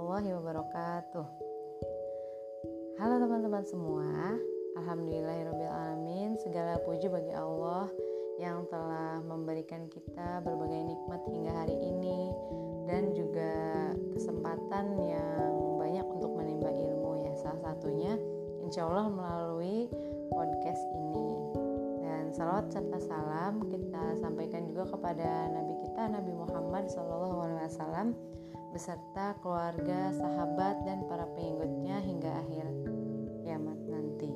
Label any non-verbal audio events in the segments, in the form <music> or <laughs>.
Warahmatullahi wabarakatuh. Halo teman-teman semua. Alhamdulillahirobbilalamin. Segala puji bagi Allah yang telah memberikan kita berbagai nikmat hingga hari ini dan juga kesempatan yang banyak untuk menimba ilmu ya. Salah satunya insya Allah melalui podcast ini. Dan salawat serta salam kita sampaikan juga kepada Nabi kita Nabi Muhammad SAW beserta keluarga, sahabat, dan para pengikutnya hingga akhir kiamat nanti.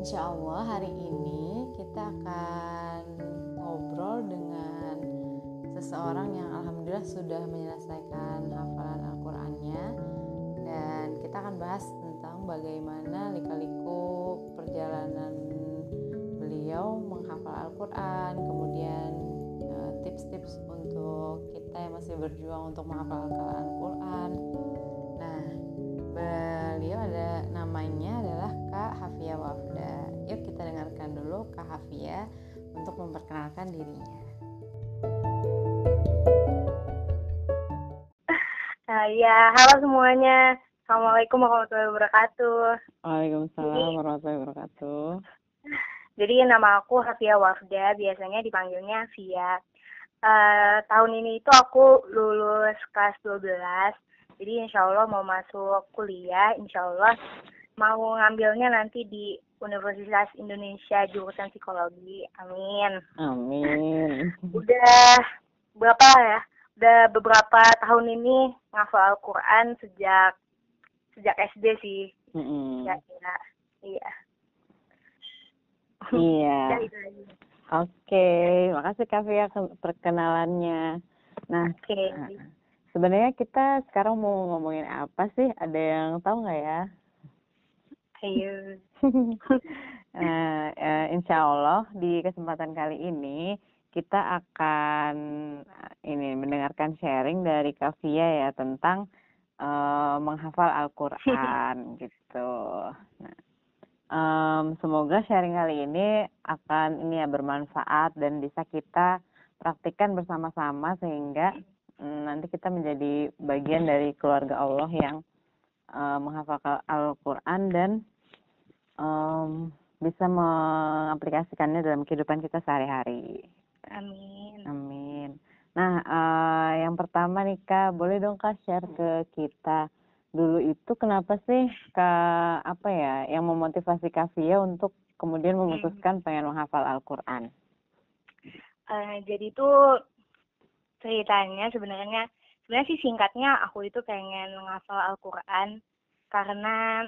Insya Allah hari ini kita akan ngobrol dengan seseorang yang alhamdulillah sudah menyelesaikan hafalan Al-Qur'annya dan kita akan bahas tentang bagaimana lika-liku perjalanan beliau menghafal Al-Qur'an, kemudian eh, tips-tips untuk yang masih berjuang untuk menghafal Al-Quran. Nah, beliau ada namanya adalah Kak Hafia Wafda. Yuk kita dengarkan dulu Kak Hafia untuk memperkenalkan dirinya. Uh, ya, halo semuanya. Assalamualaikum warahmatullahi wabarakatuh. Waalaikumsalam warahmatullahi wabarakatuh. Jadi nama aku Hafia Wafda, biasanya dipanggilnya Via. Uh, tahun ini itu aku lulus kelas 12, jadi insya Allah mau masuk kuliah, insya Allah mau ngambilnya nanti di Universitas Indonesia jurusan psikologi, amin. Amin. Udah berapa ya? Udah beberapa tahun ini ngafal Al-Quran sejak sejak SD sih, Mm -mm. kira-kira. Iya. Iya. <laughs> Itu aja. Oke, makasih Kak Fia ke- perkenalannya. Nah, eh, sebenarnya kita sekarang mau ngomongin apa sih? Ada yang tahu nggak ya? Ayo. <laughs> Eh, insya Allah di kesempatan kali ini kita akan eh, ini mendengarkan sharing dari Kavia ya tentang eh, menghafal Al-Quran <laughs> gitu. Nah, em, semoga sharing kali ini akan ini ya bermanfaat dan bisa kita praktikkan bersama-sama sehingga mm, nanti kita menjadi bagian dari keluarga Allah yang eh, menghafal Al-Quran dan em, bisa mengaplikasikannya dalam kehidupan kita sehari-hari. Amin. Amin. Nah, eh, yang pertama nih Kak, boleh dong Kak share ke kita dulu itu kenapa sih Kak apa ya yang memotivasi Kak Via untuk kemudian memutuskan pengen menghafal Al-Qur'an? Eh, jadi tuh ceritanya sebenarnya sebenarnya sih singkatnya aku itu pengen menghafal Al-Quran karena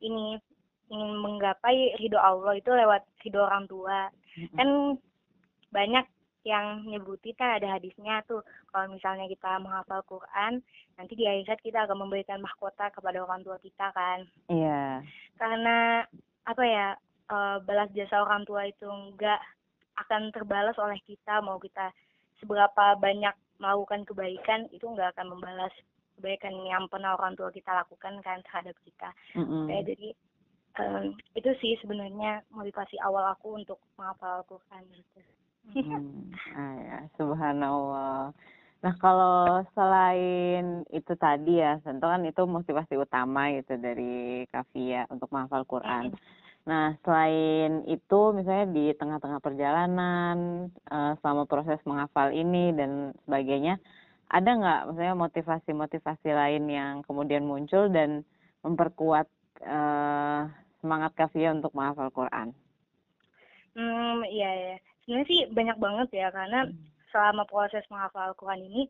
ini ingin menggapai ridho Allah itu lewat ridho orang tua. Kan banyak yang nyebutin kan ada hadisnya tuh kalau misalnya kita menghafal Quran nanti di akhirat kita akan memberikan mahkota kepada orang tua kita kan Iya. karena apa ya eh, balas jasa orang tua itu enggak akan terbalas oleh kita mau kita seberapa banyak melakukan kebaikan itu enggak akan membalas kebaikan yang pernah orang tua kita lakukan kan terhadap kita Mm-mm. ya jadi em, itu sih sebenarnya motivasi awal aku untuk menghafal Al-Quran gitu Hmm, <laughs> subhanallah. Nah, kalau selain itu tadi ya, tentu kan itu motivasi utama gitu dari Kavia untuk menghafal Quran. Nah, selain itu misalnya di tengah-tengah perjalanan, eh, selama proses menghafal ini dan sebagainya, ada nggak misalnya motivasi-motivasi lain yang kemudian muncul dan memperkuat eh, semangat Kavia untuk menghafal Quran? Hmm, iya ya. Sebenarnya sih banyak banget ya karena selama proses menghafal Al-Quran ini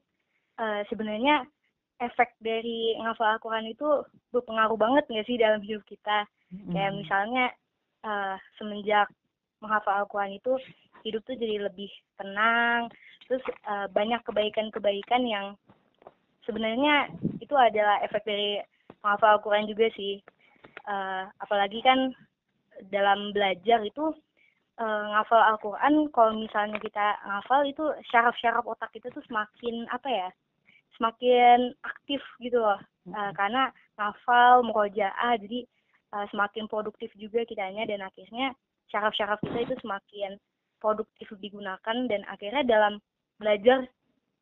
eh, sebenarnya efek dari menghafal Al-Quran itu berpengaruh banget nggak sih dalam hidup kita. Kayak misalnya eh, semenjak menghafal Al-Quran itu hidup tuh jadi lebih tenang, terus eh, banyak kebaikan-kebaikan yang sebenarnya itu adalah efek dari menghafal Al-Quran juga sih. Eh, apalagi kan dalam belajar itu eh, ngafal Al-Quran kalau misalnya kita ngafal itu syaraf-syaraf otak kita tuh semakin apa ya semakin aktif gitu loh. Eh, karena ngafal murojaah jadi eh, semakin produktif juga kitanya dan akhirnya syaraf-syaraf kita itu semakin produktif digunakan dan akhirnya dalam belajar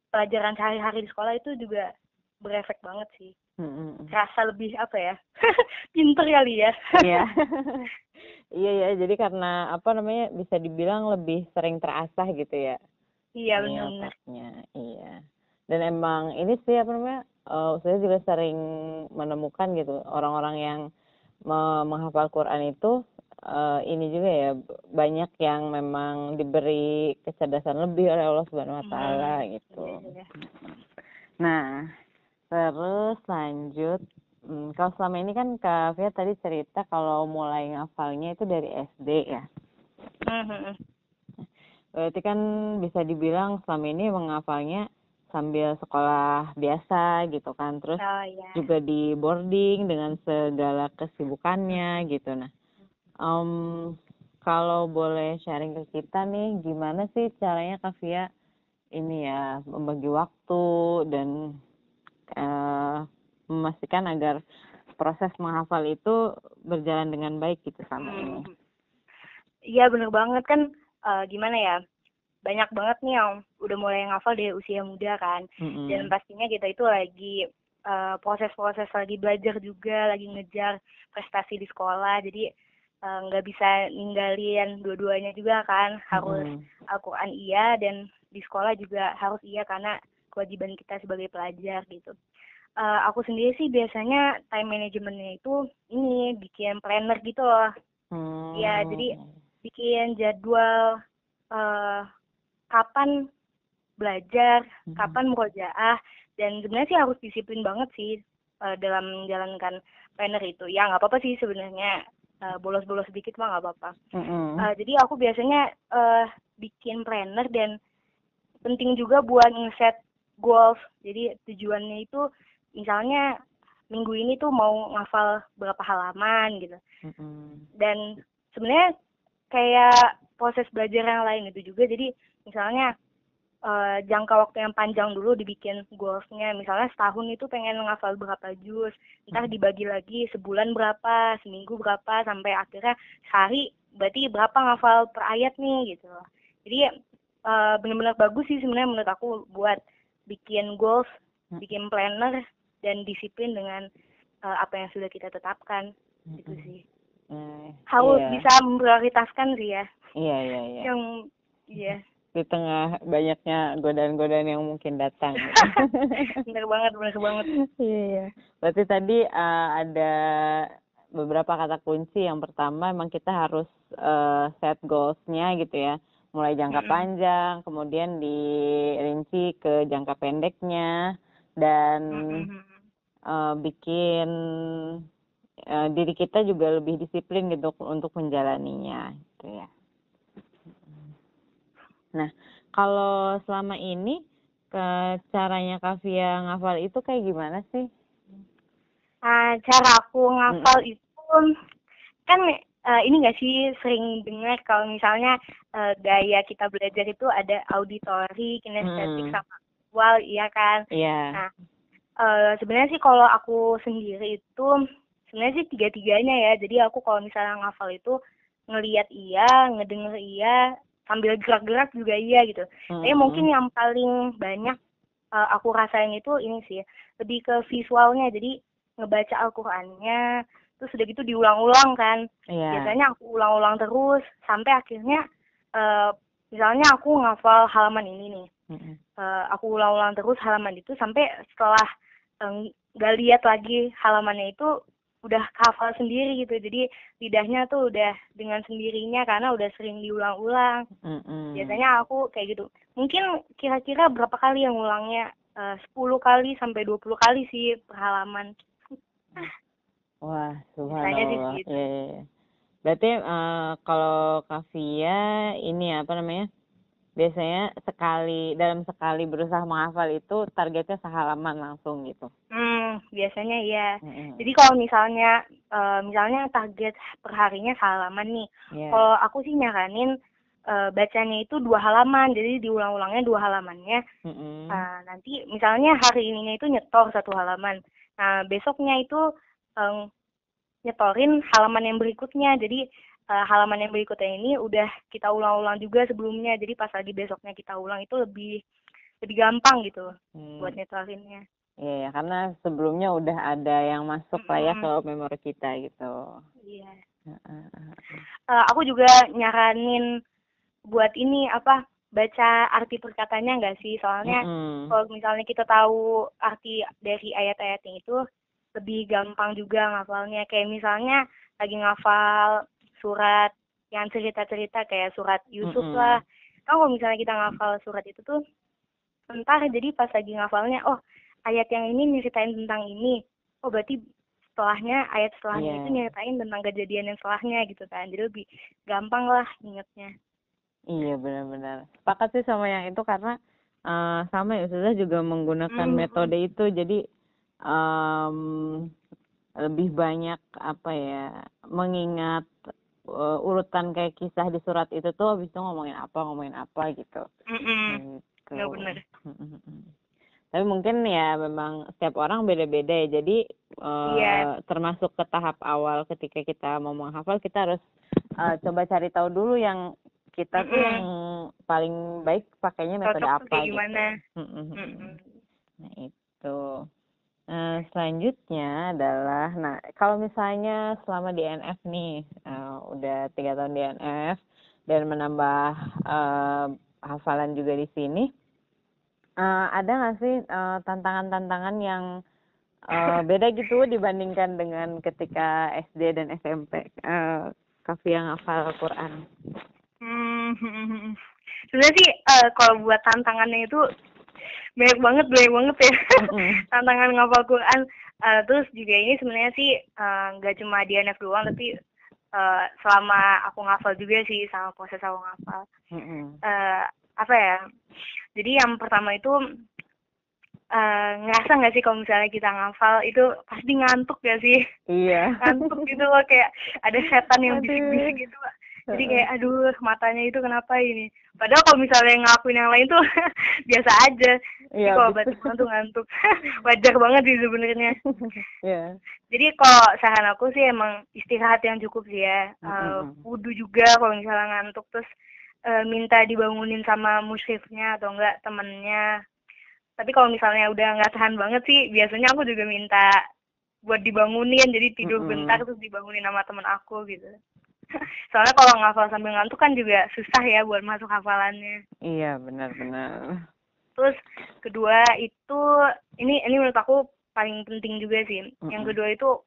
pelajaran sehari-hari di sekolah itu juga berefek banget sih Mm-mm. rasa lebih apa ya <laughs> pinter kali ya Iya. <laughs> Iya ya, jadi karena apa namanya bisa dibilang lebih sering terasah gitu ya. iya otaknya. Iya. Dan emang ini sih apa namanya? eh saya juga sering menemukan gitu orang-orang yang me- menghafal Quran itu eh, ini juga ya banyak yang memang diberi kecerdasan lebih oleh Allah Subhanahu wa taala gitu. Iya, iya. Nah, terus lanjut Hmm, kalau selama ini kan Kak Fia tadi cerita kalau mulai ngafalnya itu dari SD ya. Mhm. Berarti kan bisa dibilang selama ini menghafalnya sambil sekolah biasa gitu kan. Terus oh iya juga di boarding dengan segala kesibukannya gitu. Nah, em, kalau boleh sharing ke kita nih, gimana sih caranya Kak Fia ini ya membagi waktu dan eh, memastikan agar proses menghafal itu berjalan dengan baik gitu sama ini. Mhm. Iya bener banget kan eh, gimana ya banyak banget nih yang udah mulai ngafal dari usia muda kan Mm-mm. dan pastinya kita itu lagi eh, proses-proses lagi belajar juga lagi ngejar prestasi di sekolah jadi nggak bisa ninggalin dua-duanya juga kan harus Mm-mm. Al-Quran iya dan di sekolah juga harus iya karena kewajiban kita sebagai pelajar gitu. Eh, aku sendiri sih biasanya time managementnya itu ini bikin planner gitu loh Hmm. Iya, jadi- bikin jadwal eh kapan belajar, Mhm. kapan murojaah dan sebenarnya sih harus disiplin banget sih eh, dalam menjalankan planner itu. Ya nggak apa-apa sih sebenarnya bolos-bolos sedikit mah nggak apa-apa. Mm-mm. Eh, jadi aku biasanya eh bikin planner dan penting juga buat ngeset goals. Jadi tujuannya itu misalnya minggu ini tuh mau ngafal berapa halaman gitu. Mm-mm. dan sebenarnya kayak proses belajar yang lain itu juga. Jadi misalnya eh, jangka waktu yang panjang dulu dibikin goalsnya misalnya setahun itu pengen ngafal berapa juz. Entar dibagi lagi sebulan berapa seminggu berapa sampai akhirnya sehari berarti berapa ngafal per ayat nih gitu. Jadi eh, benar-benar bagus sih sebenarnya menurut aku buat bikin goals Hmm. bikin planner dan disiplin dengan eh, apa yang sudah kita tetapkan gitu Mm-mm. sih Eh, harus iya. bisa memprioritaskan sih ya Iya iya iya. yang iya <laughs> Di tengah banyaknya godaan-godaan yang mungkin datang. <laughs> bener banget bener banget Iya iya. Berarti tadi eh, ada beberapa kata kunci. Yang pertama emang kita harus eh, set goals-nya gitu ya. Mulai jangka panjang, kemudian dirinci ke jangka pendeknya dan eh, bikin eh, diri kita juga lebih disiplin gitu untuk menjalaninya gitu ya. Nah, kalau selama ini ke caranya Kavia ngafal itu kayak gimana sih? Nah, cara aku ngafal itu kan eh, ini nggak sih sering dengar kalau misalnya eh, gaya kita belajar itu ada auditori, kinestetik Mm. sama visual, iya kan? Iya. Nah, eh, sebenarnya sih kalau aku sendiri itu sebenarnya sih tiga-tiganya ya. Jadi aku kalau misalnya ngafal itu ngelihat iya, ngedenger iya, sambil gerak-gerak juga iya gitu. Tapi Mm-mm. mungkin yang paling banyak eh, aku rasain itu ini sih, lebih ke visualnya. Jadi ngebaca Al-Qur'annya, terus udah gitu diulang-ulang kan. Iya. Biasanya aku ulang-ulang terus sampai akhirnya eh, misalnya aku ngafal halaman ini nih. Mm-mm. Eh, aku ulang-ulang terus halaman itu sampai setelah eh, nggak lihat lagi halamannya itu udah hafal sendiri gitu. Jadi lidahnya tuh udah dengan sendirinya karena udah sering diulang-ulang. Mm-mm. Biasanya aku kayak gitu. Mungkin kira-kira berapa kali yang? Eh, 10 kali sampai 20 kali sih per halaman. Wah, subhanallah. iya. Berarti eh, kalau Kavia ini apa namanya? Biasanya sekali dalam sekali berusaha menghafal itu targetnya sehalaman langsung gitu. Hmm, biasanya iya. Mm-mm. Jadi kalau misalnya eh, misalnya target per harinya halaman nih. Iya. Kalau aku sih nyaranin eh, bacanya itu dua halaman. Jadi diulang-ulangnya dua halamannya. Mm-mm. Nah, nanti misalnya hari ininya itu nyetor satu halaman. Nah, besoknya itu em, nyetorin halaman yang berikutnya. Jadi eh, halaman yang berikutnya ini udah kita ulang-ulang juga sebelumnya. Jadi pas lagi besoknya kita ulang itu lebih lebih gampang gitu hmm. buat netelalinnya Iya, ya, karena sebelumnya udah ada yang masuk lah ya ke memori kita gitu. Iya. Uh, aku juga nyaranin buat ini apa baca arti perkataannya enggak sih? Soalnya mm -hmm. kalau misalnya kita tahu arti dari ayat-ayatnya itu lebih gampang juga ngafalnya. Kayak misalnya lagi ngafal surat yang cerita-cerita kayak surat Yusuf mm -hmm. lah. Kan kalau misalnya kita ngafal surat itu tuh entar jadi pas lagi ngafalnya oh ayat yang ini nyeritain tentang ini oh berarti setelahnya ayat setelahnya yeah. itu nyeritain tentang kejadian yang setelahnya gitu kan jadi lebih gampang lah ingetnya iya benar-benar sepakat sih sama yang itu karena uh, sama ya sudah juga menggunakan mm. metode itu jadi um, lebih banyak apa ya mengingat uh, urutan kayak kisah di surat itu tuh habis itu ngomongin apa ngomongin apa gitu. Mm -mm. gitu. benar tapi mungkin ya memang setiap orang beda-beda ya jadi uh, eh, yeah. termasuk ke tahap awal ketika kita mau menghafal kita harus uh, coba cari tahu dulu yang kita tuh mm -hmm. yang paling baik pakainya metode Cocok apa gitu. gimana mm -hmm. nah itu Nah, selanjutnya adalah, nah kalau misalnya selama di NF nih, uh, udah tiga tahun di NF dan menambah uh, hafalan juga di sini, uh, ada nggak sih tantangan tantangan-tantangan yang uh, beda gitu dibandingkan dengan ketika SD dan SMP uh, Kafi yang hafal Al-Quran? Hmm, sebenarnya sih uh, kalau buat tantangannya itu banyak banget banyak banget ya. <laughs> Tantangan ngapal Quran. Uh, terus juga ini sebenarnya sih nggak uh, cuma di NF doang tapi uh, selama aku ngafal juga sih sama proses aku ngafal uh, apa ya? Jadi yang pertama itu uh, ngerasa nggak sih kalau misalnya kita ngafal itu pasti ngantuk ya sih? Iya. <laughs> Ngantuk gitu loh kayak ada setan yang bisik-bisik gitu jadi kayak aduh matanya itu kenapa ini? Padahal kalau misalnya ngelakuin yang lain tuh <laughs> biasa aja. Iya, kalau batuk <laughs> ngantuk ngantuk. <laughs> Wajar banget sih sebenarnya. Yeah. jadi kalau saran aku sih emang istirahat yang cukup sih ya. Uh, wudhu juga kalau misalnya ngantuk terus uh, minta dibangunin sama musyrifnya atau enggak temennya. Tapi kalau misalnya udah nggak tahan banget sih biasanya aku juga minta buat dibangunin. Jadi tidur mm -hmm. bentar terus dibangunin sama temen aku gitu <laughs> soalnya kalau ngafal sambil ngantuk kan juga susah ya buat masuk hafalannya iya benar-benar terus kedua itu ini ini menurut aku paling penting juga sih mm -hmm. yang kedua itu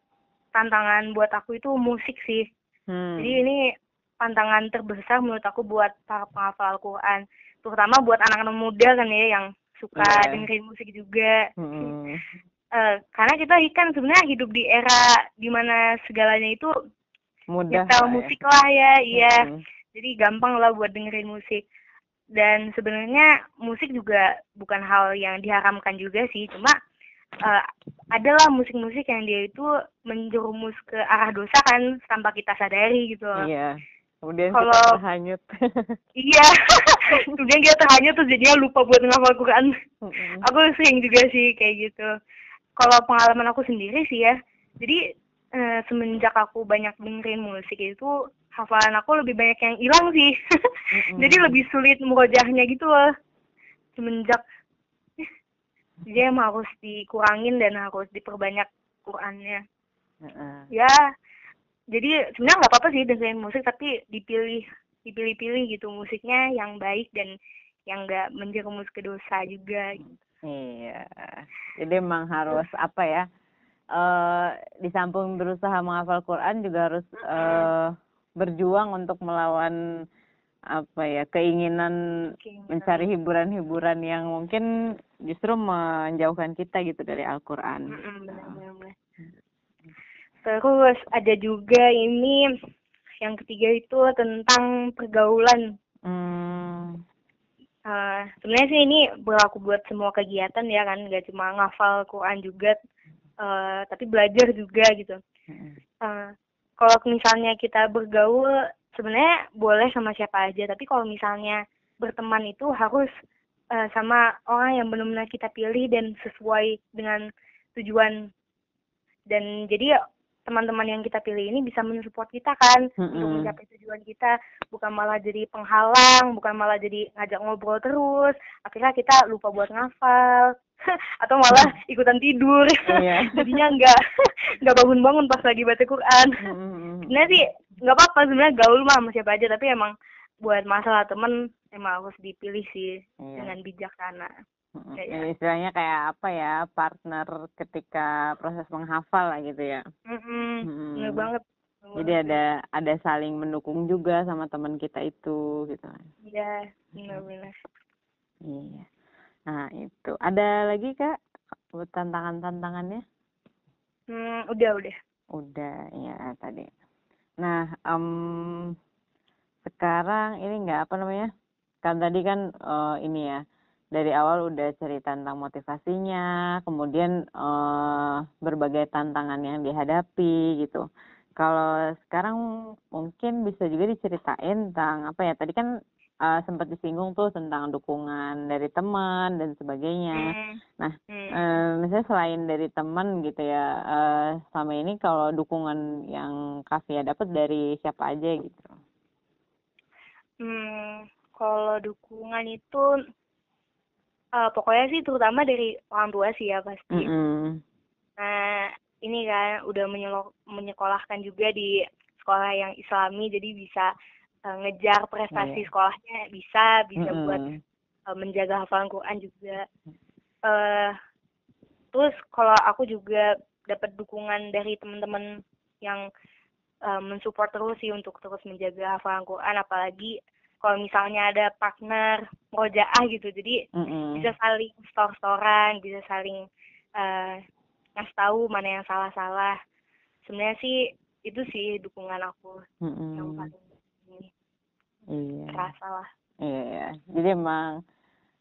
tantangan buat aku itu musik sih hmm. jadi ini tantangan terbesar menurut aku buat para penghafal Al-Quran terutama buat anak-anak muda kan ya yang suka yeah. dengerin musik juga mm. uh, <laughs> karena kita kan sebenarnya hidup di era di mana segalanya itu mudah lah ya. musik lah ya iya mm. jadi gampang lah buat dengerin musik dan sebenarnya musik juga bukan hal yang diharamkan juga sih cuma uh, adalah musik-musik yang dia itu menjerumus ke arah dosa kan tanpa kita sadari gitu Iya. Kemudian kalau kita terhanyut. <laughs> iya. <laughs> Kemudian dia terhanyut terus jadinya lupa buat ngapal Quran. Mm-hmm. Aku sering juga sih kayak gitu. Kalau pengalaman aku sendiri sih ya. Jadi eh, semenjak aku banyak dengerin musik itu hafalan aku lebih banyak yang hilang sih. mm-hmm. <laughs> Jadi lebih sulit merojahnya gitu loh. Semenjak jadi emang harus dikurangin dan harus diperbanyak Qurannya. Uh-uh. Ya, jadi sebenarnya nggak apa-apa sih dengerin musik tapi dipilih dipilih-pilih gitu musiknya yang baik dan yang nggak menjerumus ke dosa juga gitu. iya jadi emang harus apa ya uh, di samping berusaha menghafal Quran juga harus uh, berjuang untuk melawan apa ya keinginan, keinginan. mencari hiburan-hiburan yang mungkin justru menjauhkan kita gitu dari Al-Quran. Mm -hmm. Terus ada juga ini yang ketiga itu tentang pergaulan. Hmm. Uh, sebenarnya sih ini berlaku buat semua kegiatan ya kan, nggak cuma ngafal Quran juga, uh, tapi belajar juga gitu. Uh, kalau misalnya kita bergaul, sebenarnya boleh sama siapa aja, tapi kalau misalnya berteman itu harus uh, sama orang yang benar-benar kita pilih dan sesuai dengan tujuan. Dan jadi teman-teman yang kita pilih ini bisa mensupport kita kan Mm-mm. untuk mencapai tujuan kita bukan malah jadi penghalang bukan malah jadi ngajak ngobrol terus akhirnya kita lupa buat ngafal <laughs> atau malah ikutan tidur Iya. <laughs> jadinya nggak nggak bangun-bangun pas lagi baca Quran Mm-mm. sebenarnya sih nggak apa-apa sebenarnya gaul mah sama siapa aja tapi emang buat masalah temen emang harus dipilih sih Iya. dengan bijaksana. Kayak- Ya, istilahnya kayak apa ya partner ketika proses menghafal lah gitu ya. Mm-mm, bener banget jadi ada ada saling mendukung juga sama teman kita itu gitu. Iya benar-benar iya. Nah itu. Ada lagi kak buat tantangan tantangannya hmm, udah udah. Udah ya tadi. Nah em, sekarang ini enggak apa namanya kan tadi kan eh, ini ya dari awal udah cerita tentang motivasinya kemudian eh, berbagai tantangan yang dihadapi gitu kalau sekarang mungkin bisa juga diceritain tentang apa ya tadi kan eh, sempat disinggung tuh tentang dukungan dari teman dan sebagainya Hmm, Nah, hmm. Eh, misalnya selain dari teman gitu ya, eh, selama ini kalau dukungan yang Kavia dapat dari siapa aja gitu? Hmm, kalau dukungan itu eh, pokoknya sih terutama dari orang tua sih ya pasti. Mm-mm. Nah, ini kan udah menyekolahkan juga di sekolah yang Islami jadi bisa eh, ngejar prestasi Iya. sekolahnya bisa, bisa buat Mm-mm. eh, menjaga hafalan Quran juga. eh terus kalau aku juga dapat dukungan dari teman-teman yang eh, mensupport terus sih untuk terus menjaga hafalan Quran apalagi kalau misalnya ada partner rojaah gitu jadi Mm-mm. bisa saling store-storan bisa saling eh ngasih tahu mana yang salah-salah sebenarnya sih itu sih dukungan aku yang Mm-mm. paling ini Iya. terasa lah Iya. Jadi emang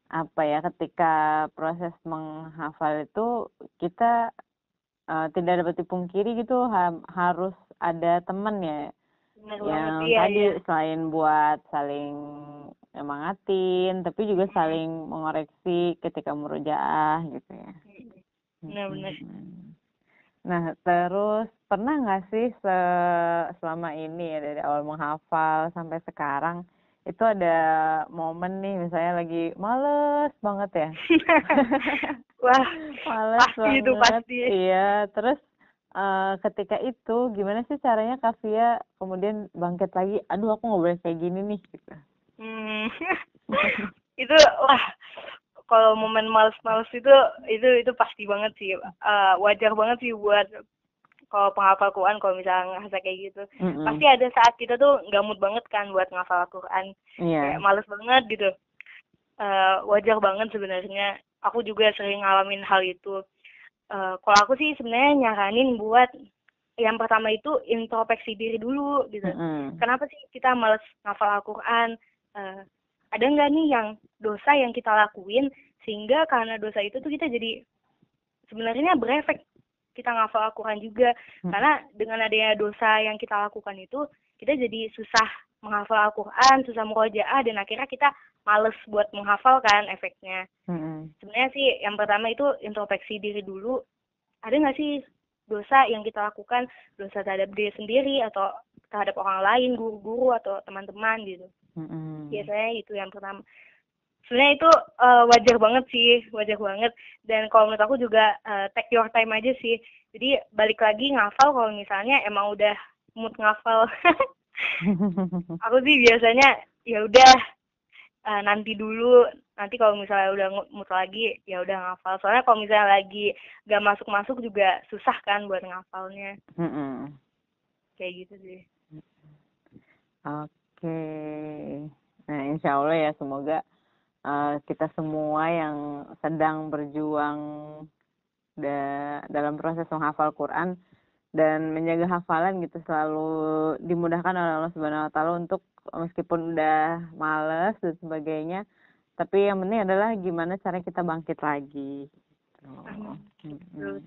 apa ya ketika proses menghafal itu kita eh, tidak dapat dipungkiri gitu ha- harus ada teman ya yang banget iya tadi iya. selain buat saling nyemangatin tapi juga saling mengoreksi ketika murojaah gitu ya. Benar-benar nah terus pernah nggak sih se- selama ini ya dari awal menghafal sampai sekarang itu ada momen nih misalnya lagi males banget ya? <laughs> Wah <laughs> males Pasti itu, banget. pasti. iya terus eh, ketika itu gimana sih caranya Kavia kemudian bangkit lagi aduh aku nggak boleh kayak gini nih gitu. Hmm. <laughs> itu wah kalau momen males-males itu itu itu pasti banget sih. Eh, wajar banget sih buat kalau penghafal Quran kalau misalnya ngerasa kayak gitu. Mm-mm. pasti ada saat kita tuh nggak mood banget kan buat ngafal Quran. Kayak males banget gitu. Eh, wajar banget sebenarnya. Aku juga sering ngalamin hal itu Eh, kalau aku sih sebenarnya nyaranin buat yang pertama itu introspeksi diri dulu gitu Mm-mm. kenapa sih kita males ngafal Al-Quran? Eh, ada nggak nih yang dosa yang kita lakuin sehingga karena dosa itu tuh kita jadi sebenarnya berefek kita ngafal Al-Quran juga Hmm. karena dengan adanya dosa yang kita lakukan itu kita jadi susah menghafal Al-Quran, susah murojaah dan akhirnya kita males buat menghafal kan efeknya. Mm-mm. Sebenarnya sih yang pertama itu introspeksi diri dulu. Ada nggak sih dosa yang kita lakukan, dosa terhadap diri sendiri atau terhadap orang lain, guru-guru atau teman-teman gitu. Mm-mm. Biasanya itu yang pertama. Sebenarnya itu eh, wajar banget sih, wajar banget. Dan kalau menurut aku juga eh, take your time aja sih. Jadi balik lagi ngafal kalau misalnya emang udah mood ngafal. <laughs> aku sih biasanya ya udah eh, nanti dulu nanti kalau misalnya udah mood lagi ya udah ngafal soalnya kalau misalnya lagi gak masuk masuk juga susah kan buat ngafalnya Mm-mm. kayak gitu sih Oke. Nah, insya Allah ya semoga eh, kita semua yang sedang berjuang da- dalam proses menghafal Quran dan menjaga hafalan gitu selalu dimudahkan oleh Allah Subhanahu wa taala untuk meskipun udah males dan sebagainya, tapi yang penting adalah gimana cara kita bangkit lagi. Betul.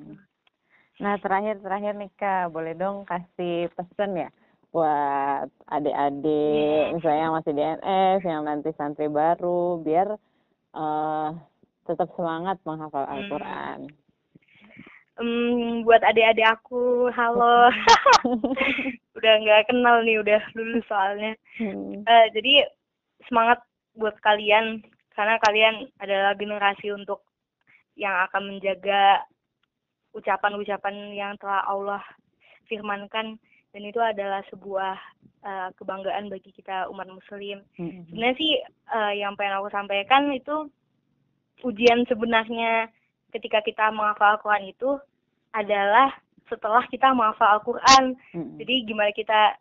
Nah, terakhir-terakhir nih Kak, boleh dong kasih pesan ya buat adik-adik misalnya yang masih di NS, yang nanti santri baru biar eh tetap semangat menghafal Hmm. Um, buat adik-adik aku, halo. <laughs> udah nggak kenal nih, udah lulus soalnya. Hmm. Uh, jadi semangat buat kalian karena kalian adalah generasi untuk yang akan menjaga ucapan-ucapan yang telah Allah firmankan dan itu adalah sebuah uh, kebanggaan bagi kita umat muslim. Hmm. Sebenarnya sih uh, yang pengen aku sampaikan itu ujian sebenarnya ketika kita menghafal Al-Quran itu adalah setelah kita menghafal Al-Quran. Hmm. Jadi gimana kita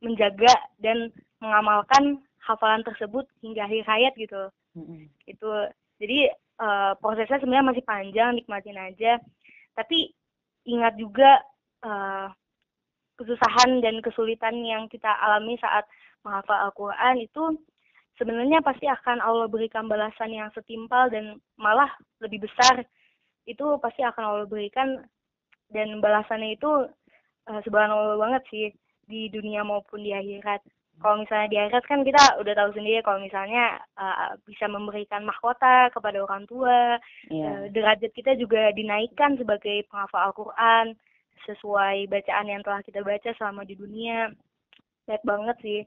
menjaga dan mengamalkan hafalan tersebut hingga akhir hayat gitu. Hmm. Itu jadi uh, prosesnya sebenarnya masih panjang, nikmatin aja. Tapi ingat juga uh, kesusahan dan kesulitan yang kita alami saat menghafal Al-Quran itu sebenarnya pasti akan Allah berikan balasan yang setimpal dan malah lebih besar itu pasti akan Allah berikan dan balasannya itu uh, subhanallah banget sih di dunia maupun di akhirat kalau misalnya di akhirat kan kita udah tahu sendiri kalau misalnya uh, bisa memberikan mahkota kepada orang tua, yeah. uh, derajat kita juga dinaikkan sebagai penghafal Al-Quran sesuai bacaan yang telah kita baca selama di dunia. Baik banget sih.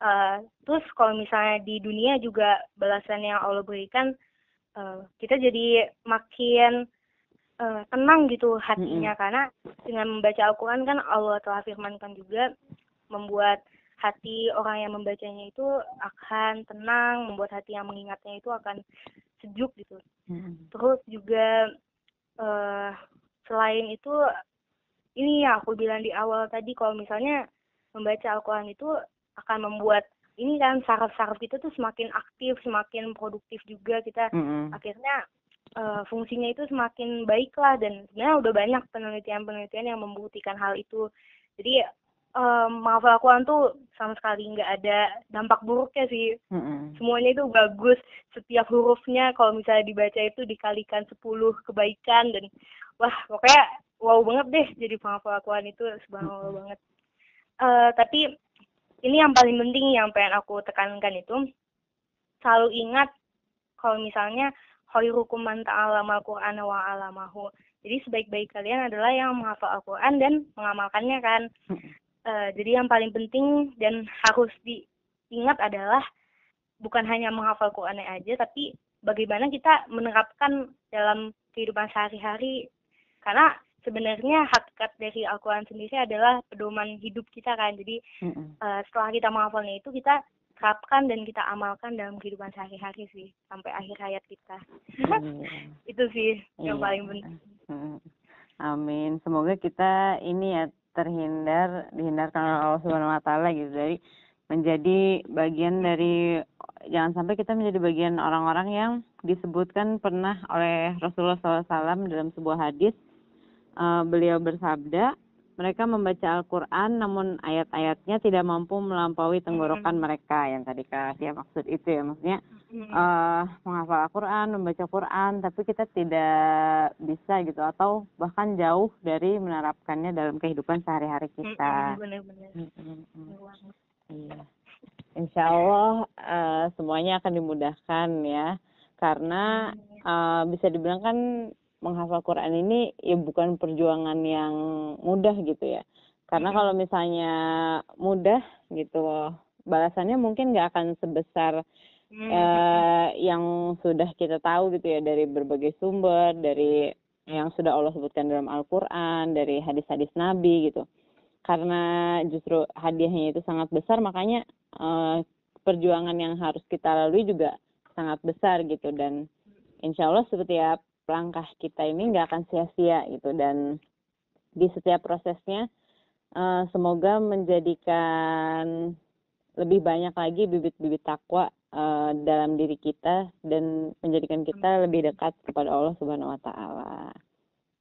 Uh, terus kalau misalnya di dunia juga balasan yang Allah berikan, uh, kita jadi makin uh, tenang gitu hatinya mm -hmm. karena dengan membaca Al-Quran kan Allah telah firmankan juga membuat hati orang yang membacanya itu akan tenang, membuat hati yang mengingatnya itu akan sejuk gitu. Hmm. Terus juga uh, selain itu ini ya aku bilang di awal tadi kalau misalnya membaca Al-Quran itu akan membuat ini kan saraf-saraf kita tuh semakin aktif, semakin produktif juga kita hmm akhirnya uh, fungsinya itu semakin baik lah dan sebenarnya udah banyak penelitian-penelitian yang membuktikan hal itu. Jadi um, menghafal Al-Quran tuh sama sekali nggak ada dampak buruknya sih. Mm-hmm. Semuanya itu bagus. Setiap hurufnya kalau misalnya dibaca itu dikalikan 10 kebaikan dan wah pokoknya wow banget deh jadi penghafal Al-Quran itu subhanallah mm-hmm. banget. Uh, tapi ini yang paling penting yang pengen aku tekankan itu selalu ingat kalau misalnya khairukum man ta'allama al-Qur'ana wa 'allamahu. Jadi sebaik-baik kalian adalah yang menghafal Al-Qur'an dan mengamalkannya kan. Uh, jadi yang paling penting dan harus diingat adalah bukan hanya menghafal Quran aja, tapi bagaimana kita menerapkan dalam kehidupan sehari-hari. Karena sebenarnya hakikat dari Al-Quran sendiri adalah pedoman hidup kita kan. Jadi uh, setelah kita menghafalnya itu kita terapkan dan kita amalkan dalam kehidupan sehari-hari sih sampai akhir hayat kita. Mm-hmm. <laughs> itu sih yang iya. paling penting. Amin. Semoga kita ini ya terhindar dihindarkan oleh Allah Subhanahu wa taala gitu dari menjadi bagian dari jangan sampai kita menjadi bagian orang-orang yang disebutkan pernah oleh Rasulullah SAW dalam sebuah hadis uh, beliau bersabda mereka membaca Al-Quran namun ayat-ayatnya tidak mampu melampaui tenggorokan mereka. Yang tadi kak maksud itu ya maksudnya uh, menghafal Al-Quran membaca Quran tapi kita tidak bisa gitu atau bahkan jauh dari menerapkannya dalam kehidupan sehari-hari kita. Benar-benar. Iya. Insya Allah uh, semuanya akan dimudahkan ya. Karena uh, bisa dibilang kan menghafal Quran ini ya bukan perjuangan yang mudah gitu ya. Karena kalau misalnya mudah gitu, balasannya mungkin nggak akan sebesar uh, yang sudah kita tahu gitu ya dari berbagai sumber, dari yang sudah Allah sebutkan dalam Al-Quran, dari hadis-hadis Nabi gitu. Karena justru hadiahnya itu sangat besar, makanya uh, perjuangan yang harus kita lalui juga sangat besar gitu dan insya Allah setiap langkah kita ini nggak akan sia-sia gitu dan di setiap prosesnya uh, semoga menjadikan lebih banyak lagi bibit-bibit takwa uh, dalam diri kita dan menjadikan kita lebih dekat kepada Allah Subhanahu wa taala.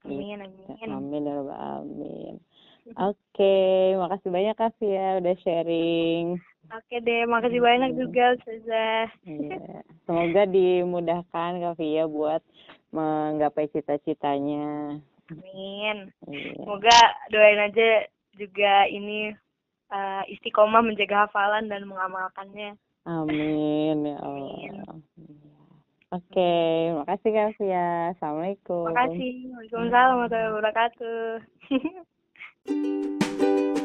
Amin amin. Amin ya amin. <laughs> Oke, okay, makasih banyak Kak Fia udah sharing. Oke deh, makasih banyak juga Ustazah. Iya. Semoga dimudahkan Kak Fia buat menggapai cita-citanya. Amin. Iya. Semoga doain aja juga ini uh, istiqomah menjaga hafalan dan mengamalkannya. Amin ya Allah. Oke, makasih Kak Fia. Assalamualaikum. Makasih. Waalaikumsalam warahmatullahi wabarakatuh. <laughs>